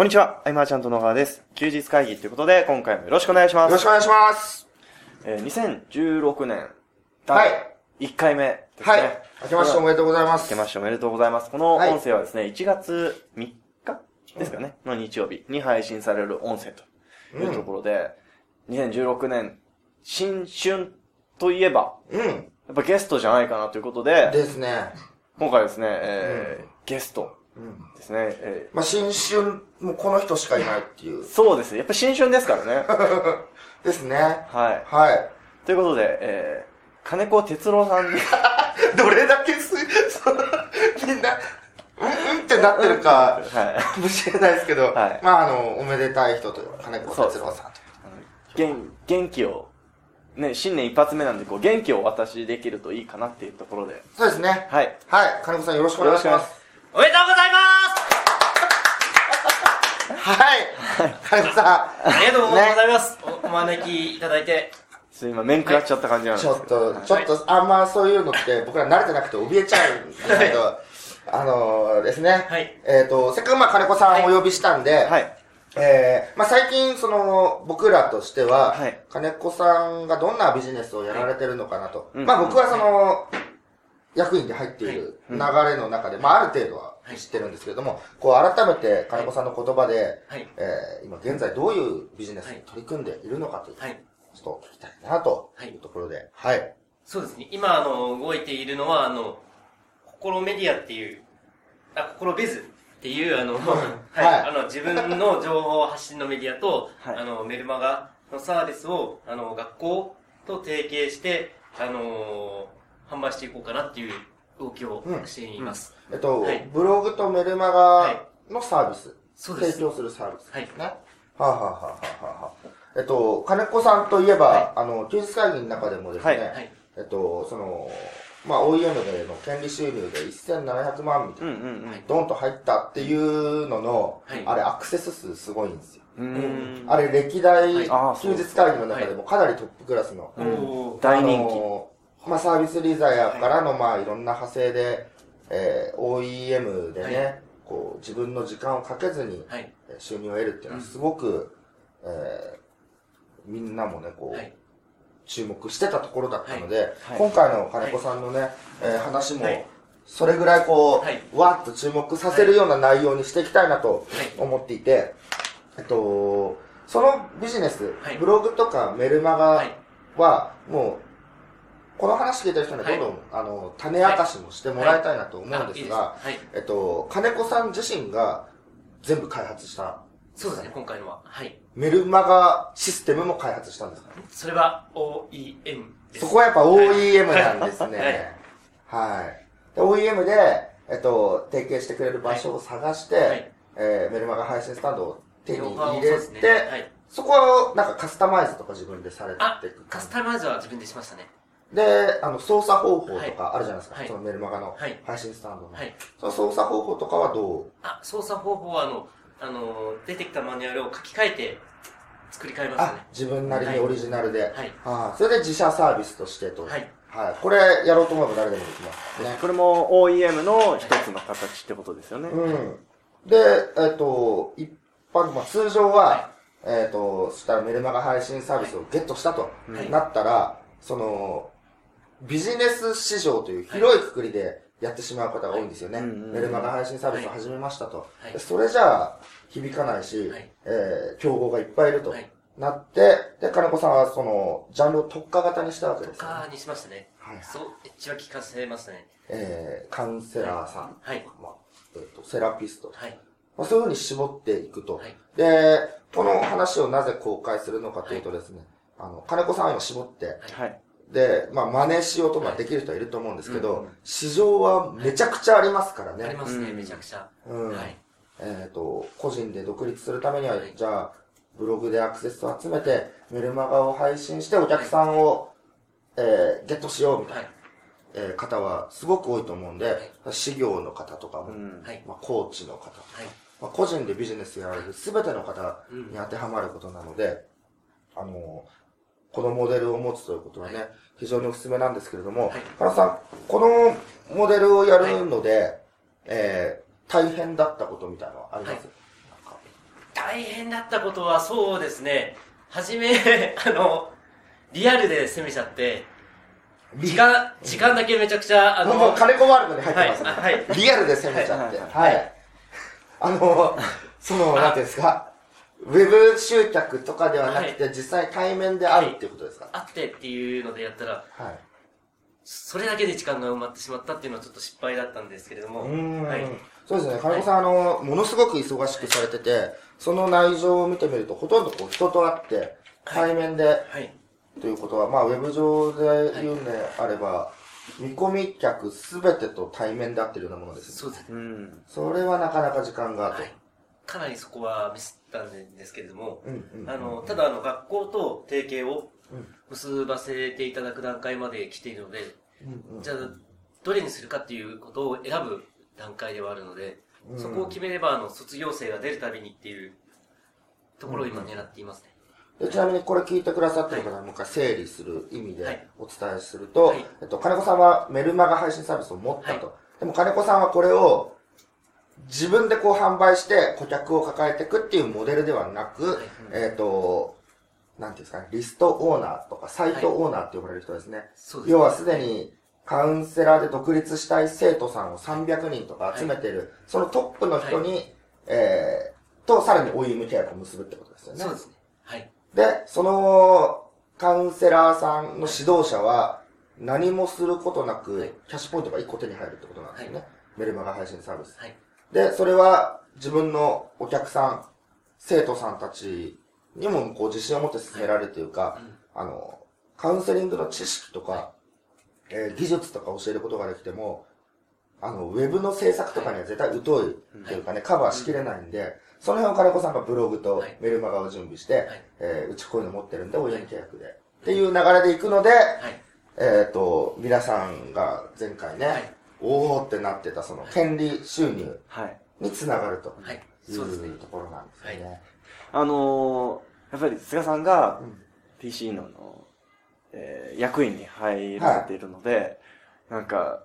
こんにちは、アイマーちゃんと野川です。休日会議ということで、今回もよろしくお願いします。よろしくお願いします。えー、2016年、はい。1回目ですね。はい。明けましておめでとうございます。明けましておめでとうございます。このはい音声はですね、1月3日ですかね、の日曜日に配信される音声というところで、2016年、新春といえば、うん。やっぱゲストじゃないかなということで、ですね。今回ですね、えーゲストうん。ですね、えまあ、新春、もうこの人しかいないっていうー。そうですね、やっぱ新春ですからね。ですね。はい。はい。ということで、えー、金子哲郎さんに、どれだけす、その、みんな、うんうんってなってるか、はい。かもしれないですけど、はいまあ、あの、おめでたい人というか、金子哲郎さんと。元元気を、ね、新年一発目なんで、こう、元気をお渡しできるといいかなっていうところで、そうですね。はい。はい。金子さんよろしくお願いします。おめでとうございますはい。金子さありがとうございます、おお招きいただいて。ちょっと今、面食らっちゃった感じなんん、ですけど。ちょっと、ちょっと、あんまそういうのって僕ら慣れてなくて怯えちゃうんですけど、あのですね。はいえっ、と、せっかくまあ金子さんをお呼びしたんで、はい。えー、まあ最近その、僕らとしては、はい金子さんがどんなビジネスをやられてるのかなと。うんまあ僕はその、役員で入っている流れの中で、まあある程度は知ってるんですけれども、こう改めて金子さんの言葉で、はい。えー、今現在どういうビジネスに取り組んでいるのかという、はい。ちょっと聞きたいなとはい。いうところで、はい。そうですね。今、あの、動いているのは、あの、心メディアっていう、あ、心ベズっていう、あの、はい、はい。あの、自分の情報発信のメディアと、はい。あの、メルマガのサービスを、あの、学校と提携して、あの、販売していこうかなっていう動きをうんしています。えっと、はい。ブログとメルマはいガのサービス、そうです。提供するサービス。はい。ですね。はあ、はあはあはあはあ、えっと、金子さんといえば、はあの、休日会議の中でもですね、はい。はい。えっと、その、まあ、OEM での権利収入で1700万みたいな、うんうんうん。ドンと入ったっていうのの、はい。あれアクセス数すごいんですよ。あれ歴代休日会議の中でもかなりトップクラスの、うん。おー大人気まあ、サービスリザヤからの、まあ、いろんな派生で、えー OEM でね、はい。こう、自分の時間をかけずに収入を得るっていうのはすごく、えーみんなもね、こう、はい。注目してたところだったので、はい。今回の金子さんのね、えー話もはい、それぐらいこう、はい。わーっと注目させるような内容にしていきたいなとはい。思っていて、えっと、そのビジネス、はい。ブログとかメルマガはい。は、もう、この話聞いてる人にはどんどん、あの、種明かしもしてもらいたいなと思うんあいいですが、はい。えっと、金子さん自身が全部開発した、そうですね、今回のは。はい。メルマガシステムも開発したんですか？それは OEM です。そこはやっぱ OEM なんです はいね。はい。で OEM で、えっと、提携してくれる場所を探して、はい。えーメルマガ配信スタンドを手に入れて、はい。そこはなんかカスタマイズとか自分でされてあいく、カスタマイズは自分でしましたね。で、あの、操作方法とかあるじゃないですか。はいそのメルマガのはい配信スタンドの。はい。その操作方法とかはどう？あ、操作方法はあの、あの、出てきたマニュアルを書き換えて作り変えましたあね。、自分なりにオリジナルで。はい。ああそれで自社サービスとしてと。はい。はい。これやろうと思えば誰でもできますね。これも OEM の一つの形ってことですよね。うん。で、えっ、と、一般、まあ、通常は、はえっ、と、そしたらメルマガ配信サービスをゲットしたとはいなったら、その、ビジネス市場という広いくくりでやってしまう方が多いんですよね。メルマガ配信サービスを始めましたと。はいでそれじゃあ、響かないし、はいえー競合がいっぱいいるとはい。なって、で、金子さんはその、ジャンルを特化型にしたわけですよ、ね。とかにしましたね。はい。そう、エッジは聞かせましたね。えー、カウンセラーさん。はい。まあ、えっ、と、セラピスト。はい。まあ、そういうふうに絞っていくと。はい。で、この話をなぜ公開するのかというとですね、あの、金子さんは今絞って、はい。で、まあ、真似しようとまあはいできる人はいると思うんですけど、うん市場はめちゃくちゃありますからね。ありますね、うんめちゃくちゃ。うん。はい。えっ、と、個人で独立するためには、はいじゃあ、ブログでアクセスを集めて、メルマガを配信してお客さんを、えーゲットしようみたいな、はい。えー方はすごく多いと思うんで、事業の方とかも。まあ、コーチの方、はい。まあ、個人でビジネスやられる全ての方に当てはまることなので、あの、このモデルを持つということはね、非常にお勧めなんですけれども、はい。原さん、このモデルをやるので、えー大変だったことみたいなのはあります、大変だったことはそうですね、はじめ、あの、リアルで攻めちゃって、時間、時間だけめちゃくちゃ、あの、もう金子ワールドに入ってますね。はい。はい。リアルで攻めちゃって。はい。あの、その、なんていうんですか、ウェブ集客とかではなくて、実際対面で会うっていうことですか？あってっていうのでやったら、はい。それだけで時間が埋まってしまったっていうのはちょっと失敗だったんですけれども、はい。そうですね、金子さん、あの、ものすごく忙しくされてて、その内情を見てみると、ほとんどこう人と会って、対面で、はい。ということは、まあ、ウェブ上で言うんであれば、見込み客すべてと対面で会ってるようなものです。そうですね。うん。それはなかなか時間がと。はい。かなりそこはミスったんですけれども、あの、ただあの、学校と提携をうん。結ばせていただく段階まで来ているので、じゃあ、どれにするかっていうことを選ぶ段階ではあるので、うん。そこを決めれば、あの、卒業生が出るたびにっていうところを今狙っていますね。でちなみにこれ聞いてくださってる方はもう一回整理する意味ではい。お伝えすると、はい。えっと、金子さんはメルマガ配信サービスを持ったと。でも金子さんはこれを自分でこう販売して顧客を抱えていくっていうモデルではなく、はいえっと、なんていうんですかね、リストオーナーとかサイトオーナーって呼ばれる人ですね。そうですね。要はすでにカウンセラーで独立したい生徒さんを300人とか集めてる、そのトップの人に、えー、と、さらに OEM 契約を結ぶってことですよね。そうですね。はい。で、そのカウンセラーさんの指導者は何もすることなく、はいキャッシュポイントが1個手に入るってことなんですよね。メルマガ配信サービス。はい。で、それは自分のお客さん、生徒さんたちにもこう自信を持って進められるというか、あの、カウンセリングの知識とか、えー技術とか教えることができても、あの、ウェブの制作とかには絶対疎いというかね、カバーしきれないんで、その辺を金子さんがブログとはい。メルマガを準備して、い。えーうちこういうの持ってるんで、OEM 契約で。っていう流れでいくので、はい。えっ、と、皆さんが前回ね、はいおーってなってたその権利収入はい。につながるとはい。いそうですねう。ところなんですよね。あのー、やっぱり菅さんがうん PC の、えー役員に入られているので、なんか、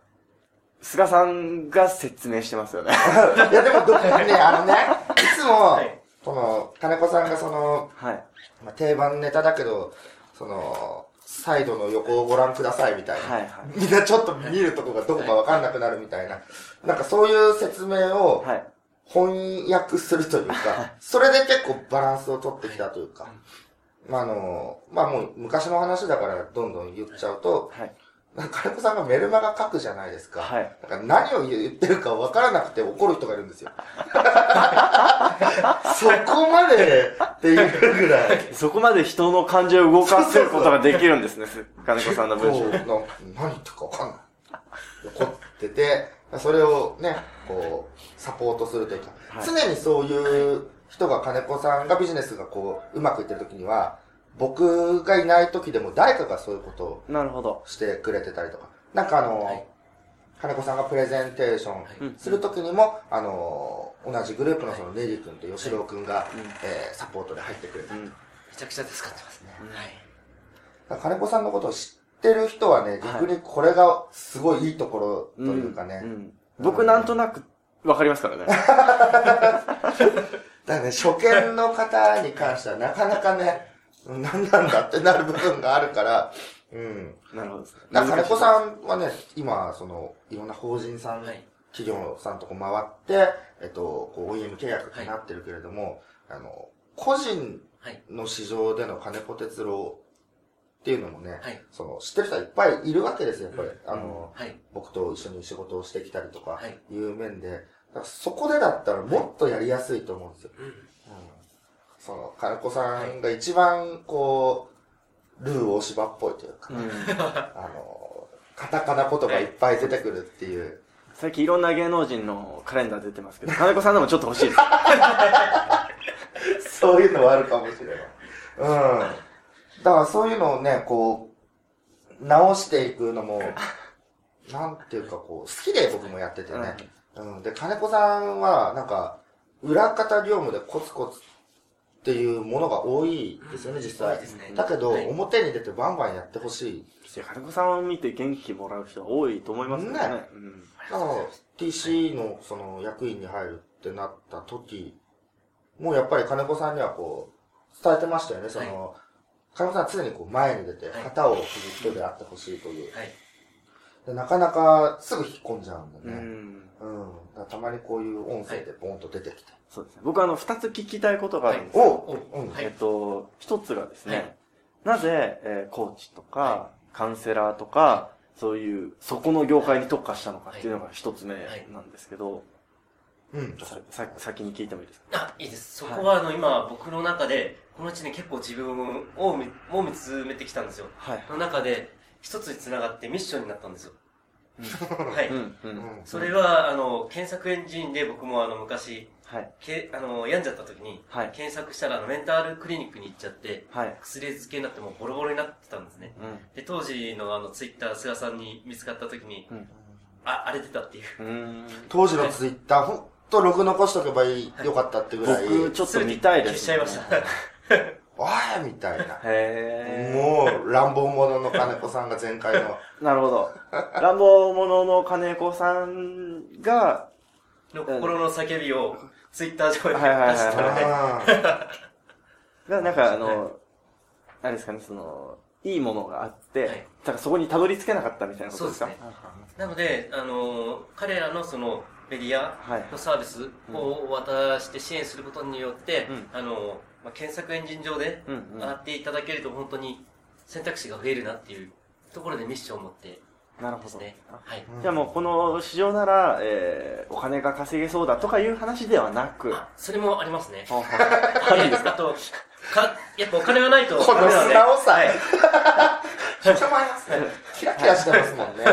菅さんが説明してますよね。いや、でもどっかね、あのね、いつも、はいこの、金子さんがその、はい。まあ、定番ネタだけど、その、サイドの横をご覧くださいみたいな。はいはい。みんなちょっと見るとこがどこかわかんなくなるみたいな。なんかそういう説明をはい。翻訳するというか、それで結構バランスを取ってきたというか。まあ、あの、まあもう昔の話だからどんどん言っちゃうと、はい。金子さんがメルマガ書くじゃないですか。はい。だから何を言ってるか分からなくて怒る人がいるんですよ。そこまでっていうぐらい。そこまで人の感情を動かせることができるんですね、す金子さんの文章。こうな何言ってるか分かんない。怒ってて、それをね、こう、サポートするというか、はい常にそういう人が金子さんがビジネスがこう、うまくいってる時には、僕がいない時でも誰かがそういうことを。してくれてたりとか。なんかあの、はい金子さんがプレゼンテーションするときにも、あの、同じグループのそのネリ君と吉郎君が、うんえーサポートで入ってくれた。うん。めちゃくちゃ助かってますね。はい。金子さんのことを知ってる人はね、逆にこれがすごいいいところというかね。ん僕なんとなくわかりますからね。だからね、初見の方に関してはなかなかね、うん何なんだってなる部分があるから、うん。なるほどですね。だから金子さんはね、今、その、いろんな法人さん、はい。企業さんとこ回って、えっと、こう OEM 契約になってるけれども、あの、個人はい。の市場での金子哲郎っていうのもね、はい。その、知ってる人はいっぱいいるわけですよ、やっぱり。うんあの、はい。僕と一緒に仕事をしてきたりとかはい、いう面で、そこでだったらもっとやりやすいと思うんですよ。うん。うんその、金子さんが一番、こう、ルー大芝っぽいというか、うんあの、カタカナ言葉いっぱい出てくるっていう。最近いろんな芸能人のカレンダー出てますけど、金子さんでもちょっと欲しいです。そういうのはあるかもしれない。うん。だからそういうのをね、こう、直していくのも、なんていうかこう、好きで僕もやっててね。うん。で、金子さんは、なんか、裏方業務でコツコツっていうものが多いですよね、実際ね。だけど、はい表に出てバンバンやってほしい。金子さんを見て元気もらう人は多いと思いますね。ねうんだから、TC のその役員に入るってなった時もうやっぱり金子さんにはこう、伝えてましたよね、その、金子さんは常にこう前に出て、はい旗を振る人であってほしいという。はい。でなかなかすぐ引っ込んじゃうんだうね。ん。うん。たまにこういう音声でボンと出てきて。そうですね。僕あの、二つ聞きたいことがあるんですおよ。うん。はいえっと、一つがですね、はいなぜ、えーコーチとか、はカウンセラーとか、そういう、そこの業界に特化したのかっていうのが一つ目なんですけど、うん。ささ先に聞いてもいいですか？あ、いいです。そこは、あの、今、僕の中で、この1年結構自分を見、を見つめてきたんですよ。はい。の中で、一つに繋がってミッションになったんですよ。はい。うん、う。うんん。それは、あの、検索エンジンで僕もあの、昔、はい。けあの、病んじゃった時に、はい。検索したら、あの、メンタルクリニックに行っちゃって、はい。薬漬けになってもうボロボロになってたんですね。うで、当時のあの、ツイッター、菅さんに見つかった時に、ん。あ、荒れてたっていう。うん。うん。当時のツイッター、ほんとログ残しとけばいい、よかったってぐらい、僕、ちょっと見たいです、消しちゃいました。おいみたいな。へー。もう、乱暴者の金子さんが前回の。なるほど。乱暴者の金子さんが、の心の叫びを、ツイッター上にはいはいはいはい出したらね。あが、なんかあの、あれですかね、その、いいものがあって、はいだからそこにたどり着けなかったみたいなことですか？そうですなので、あのー彼らのその、メディアはい。のサービスを渡して支援することによって、うんあのーまあ、検索エンジン上で。上がっていただけると本当に選択肢が増えるなっていうところでミッションを持ってなるほど。ですね。じゃあもうこの市場なら、えー、お金が稼げそうだとかいう話ではなく、あ、それもありますね。ああるんですか？あと、か、やっぱお金がないとこの。素直さはい。とてもありますね。キラキラしてますもんね。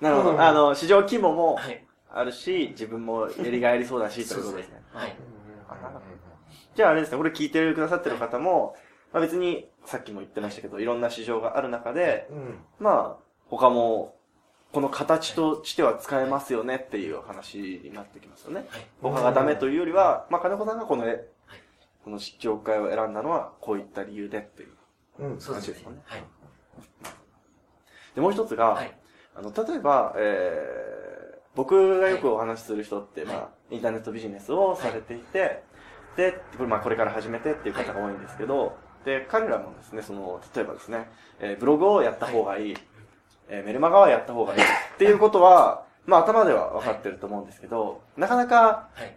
なるほど。うんあの、市場規模もはい。あるし、自分もやりがいありそうだし、ということですね。はい。じゃああれですね、これ聞いてくださってる方も、まあ別に、さっきも言ってましたけど、いろんな市場がある中で、うん。まあ、他も、この形としては使えますよねっていう話になってきますよね。はい。他がダメというよりは、まあ金子さんがこの、この業界を選んだのは、こういった理由でっていううん。そうですね感じですかね。はい。で、もう一つが、はい。あの、例えば、えー、僕がよくお話しする人って、はいまあ、インターネットビジネスをされていて、まあ、これから始めてっていう方が多いんですけど、で、彼らもですね、その、例えばですね、えーブログをやった方がいい、えーメルマガはやった方がいい っていうことは、まあ、頭では分かってると思うんですけど、なかなか、はい。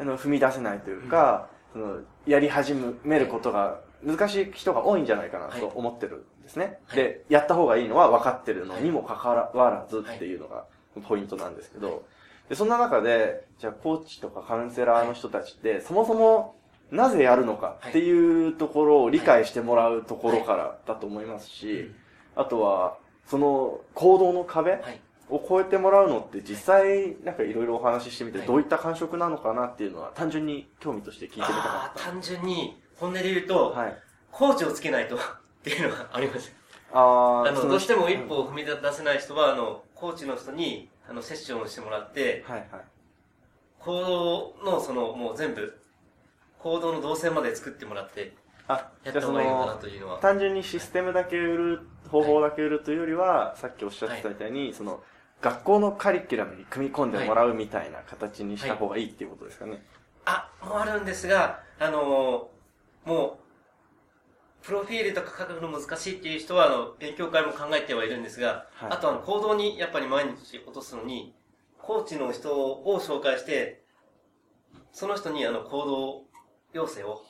あの、踏み出せないというか、その、やり始めることが難しい人が多いんじゃないかなと思ってるんですね。はい。で、やった方がいいのは分かってるのにもかかわらずっていうのがポイントなんですけど、で、そんな中で、じゃあコーチとかカウンセラーの人たちって、そもそもなぜやるのかっていうところを理解してもらうところからだと思いますし、あとは、その行動の壁はい。を超えてもらうのって実際なんかいろいろお話ししてみてはいどういった感触なのかなっていうのは単純に興味として聞いてみたあかっあー、単純に、本音で言うと、た。はい。コーチをつけないと っていうのがあります。ああの、どうしても一うん歩を踏み出せない人は、あの、コーチの人に、あの、セッションをしてもらって、はいはい。行動の、その、もう全部、行動の動線まで作ってもらって、あ、やった方がいいのかなの、というのは。単純にシステムだけ売る、方法だけ売るというよりは、さっきおっしゃってたみたいに、その、学校のカリキュラムに組み込んでもらうみたいな形にした方がいいっていうことですかね。あ、もあるんですが、あのーもう、プロフィールとか書くの難しいっていう人は、あの、勉強会も考えてはいるんですが、はいあとあの、行動にやっぱり毎日落とすのに、コーチの人を紹介して、その人にあの、行動要請を、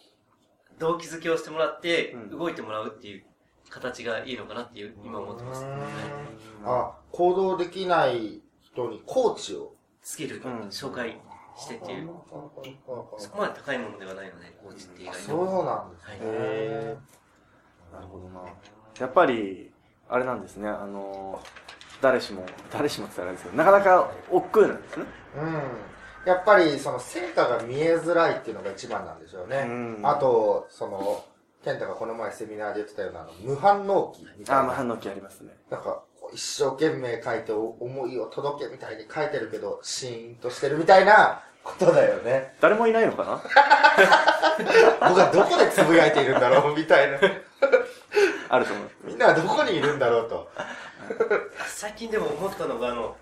動機づけをしてもらってう、ん動いてもらうっていう形がいいのかなっていう、今思ってます。あ、行動できない人にコーチを。スキル、うん紹介してっていう、そこまで高いものではないので、コーチって意外そうと。なんですね。はいへなるほどな。やっぱり、あれなんですね、あの、誰しも、誰しもって言ったらあれですけど、なかなか億劫なんですね。うん。やっぱり、その、成果が見えづらいっていうのが一番なんでしょうね。うんあと、その、健太がこの前セミナーで言ってたような、あの無反応期みたいあ、な。まあ反応期ありますね。なんか、一生懸命書いてお思いを届けみたいに書いてるけど、シーンとしてるみたいなことだよね。誰もいないのかな？僕はどこでつぶやいているんだろうみたいな。あると思います。みんなはどこにいるんだろうと。最近でも思ったのが、あの、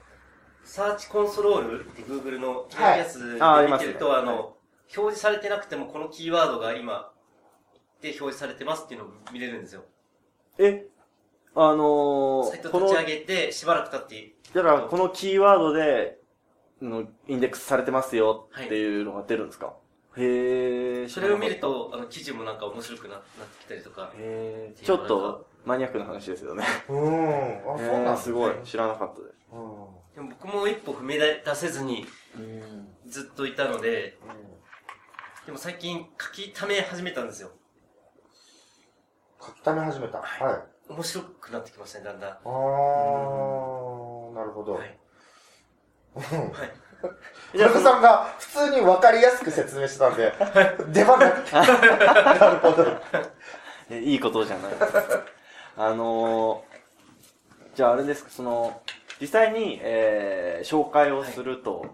サーチコンソロールって Google のはいやつで見てると、あの、表示されてなくてもこのキーワードが今で表示されてますっていうのを見れるんですよ。え、あのサイトー、この立ち、上げてしばらく経って、だからこのキーワードで、の、インデックスされてますよっていうのが出るんですか、へえ。それを見ると、あの、記事もなんか面白くななってきたりとか、へえ。ちょっと、マニアックな話ですよね。うん。あ、そうなんすごいは。い知らなかったです。うん。でも僕も一歩踏み出せずにうん。ずっといたので、でも最近書き溜め始めたんですよ。書き溜め始めた。はい。面白くなってきましたね、だんだん。あー、なるほど。はい。うんはい。田中さんが普通に分かりやすく説明してたんで、出番なくて。なるほど。えいいことじゃない。あのー、じゃああれですか、その、実際に、えー、紹介をすると、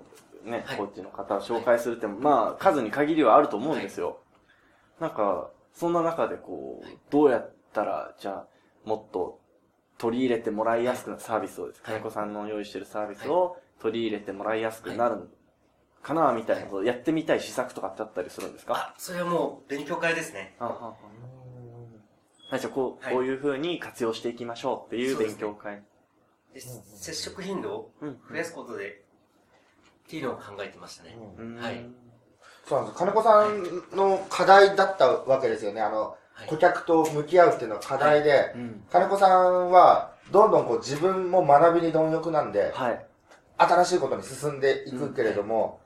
ね、はいコーチの方を紹介するっても、まあ、数に限りはあると思うんですよ。なんか、そんな中でこう、どうやったら、じゃあ、もっと取り入れてもらいやすくなサービスをです。金子さんの用意してるサービスを取り入れてもらいやすくなるかな、みたいなことをやってみたい施策とかってあったりするんですか？あ、それはもう勉強会ですね。あはははい、じゃあこう、はいこういう風に活用していきましょうっていう勉強会。で接触頻度をうん。増やすことで、っていうのを考えてましたね。うんはいそうなんです。金子さんの課題だったわけですよね。あの、はい顧客と向き合うっていうのは課題で、うん。金子さんは、どんどんこう自分も学びに貪欲なんで、はい。新しいことに進んでいくけれども、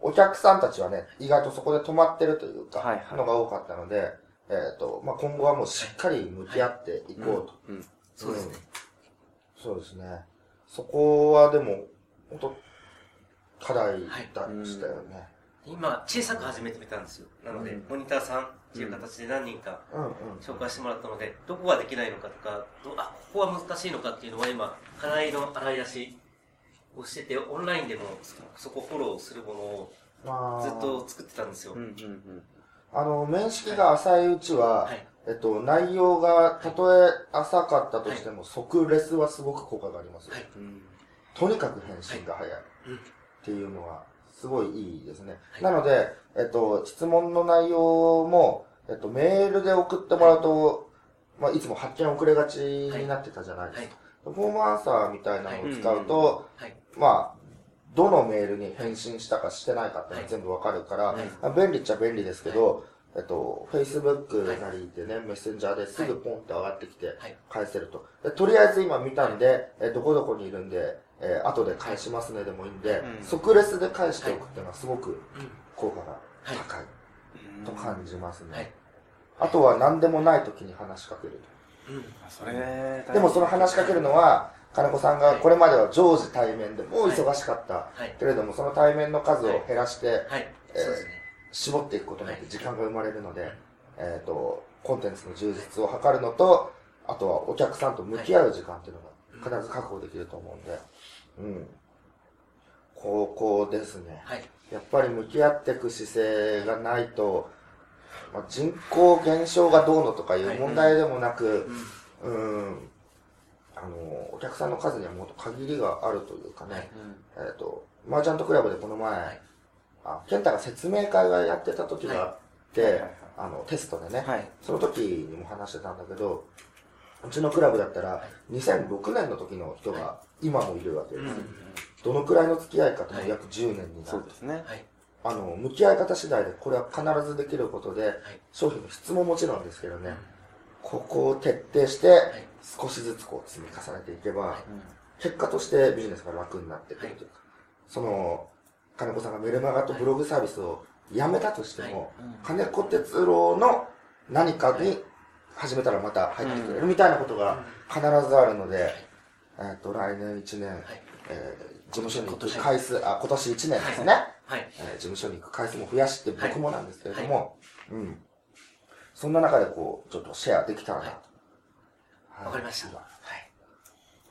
お客さんたちはね、意外とそこで止まってるというか、はいはいのが多かったので、えっ、と、まあ、今後はもうしっかり向き合っていこうと。うん。そうですね。そうですね。そこはでも、本当課題だしたよね。今、小さく始めてみたんですよ。なので、うんモニターさんっていう形で何人かうんうん。紹介してもらったので、どこができないのかとか、どあ、ここは難しいのかっていうのは今、課題の洗い出しをしてて、オンラインでもそそこフォローするものをまあずっと作ってたんですようん。。うん。あの、面識が浅いうちは、はい。えっと、内容がたとえ浅かったとしても、即レスはすごく効果がありますよ。はいうん。とにかく返信が早い。うんっていうのは、すごいいいですね。はいなので、えっと、質問の内容も、えっと、メールで送ってもらうと、まあ、いつも発見遅れがちになってたじゃないですか。フォームアンサーみたいなのを使うと、はい。まあ、どのメールに返信したかしてないかって全部わかるから、便利っちゃ便利ですけど、えっと、Facebook なりでね、メッセンジャーですぐポンって上がってきてはい、返せると。でとりあえず今見たんで、えどこどこにいるんで、えー後で返しますねでもいいんで、うん。即レスで返しておくっていうのはすごくうん。効果が高い。うんと感じますね。はい。あとは何でもない時に話しかけるうん。それ、と。でもその話しかけるのは、金子さんがこれまでは常時対面でもう忙しかった。はい。けれども、その対面の数を減らして、はい。え。絞っていくことによって時間が生まれるので、えっ、と、コンテンツの充実を図るのと、あとはお客さんと向き合う時間っていうのが必ず確保できると思うんで、うん。ここですね。はい。やっぱり向き合っていく姿勢がないと、まあ、人口減少がどうのとかいう問題でもなく、うん。うん、あの、お客さんの数にはもっと限りがあるというかね、うんえっ、と、マーチャントクラブでこの前、はいあ、ケンタが説明会がやってた時があって、はいはいはいあの、テストでね、はい。その時にも話してたんだけど、うちのクラブだったら、2006年の時の人が今もいるわけです。うんどのくらいの付き合いかと約10年になる。そうですね。はい。あの、向き合い方次第でこれは必ずできることで、商品の質ももちろんですけどね、ここを徹底して、少しずつこう積み重ねていけば、はい結果としてビジネスが楽になってくるというか、その、金子さんがメルマガとブログサービスをやめたとしても、金子哲郎の何かに始めたらまた入ってくれるみたいなことが必ずあるので、えっと、来年1年、えー事務所に行く回数、あ、今年1年ですね。はい。えー事務所に行く回数も増やして僕もなんですけれども、うん。そんな中でこう、ちょっとシェアできたらなと。はいわかりました。はい。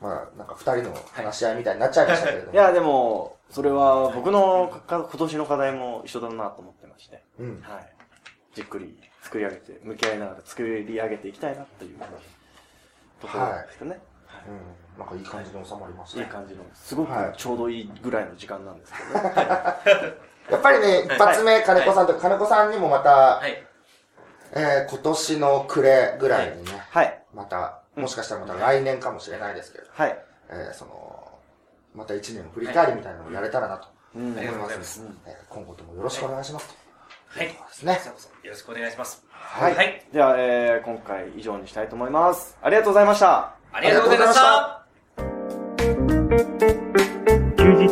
まあ、なんか二人の話し合いみたいになっちゃいましたけれども。いや、でも、それは僕のか今年の課題も一緒だなと思ってまして。うん。はい。じっくり作り上げて、向き合いながら作り上げていきたいなっていうところですよね。うん。なんかいい感じに収まりましたね。いい感じの、すごくはいちょうどいいぐらいの時間なんですけどね。やっぱりね、一発目、金子さんと、金子さんにもまた、はい。えー、今年の暮れぐらいにね、はい。また、もしかしたらまた来年かもしれないですけれど、はい。えー、その、また一年の振り返りみたいなのをやれたらなとうん思いますざいます。えー今後ともよろしくお願いします。はい。ですねよろしくお願いします。はい。はい。では、えー、今回以上にしたいと思います。ありがとうございました。ありがとうございました。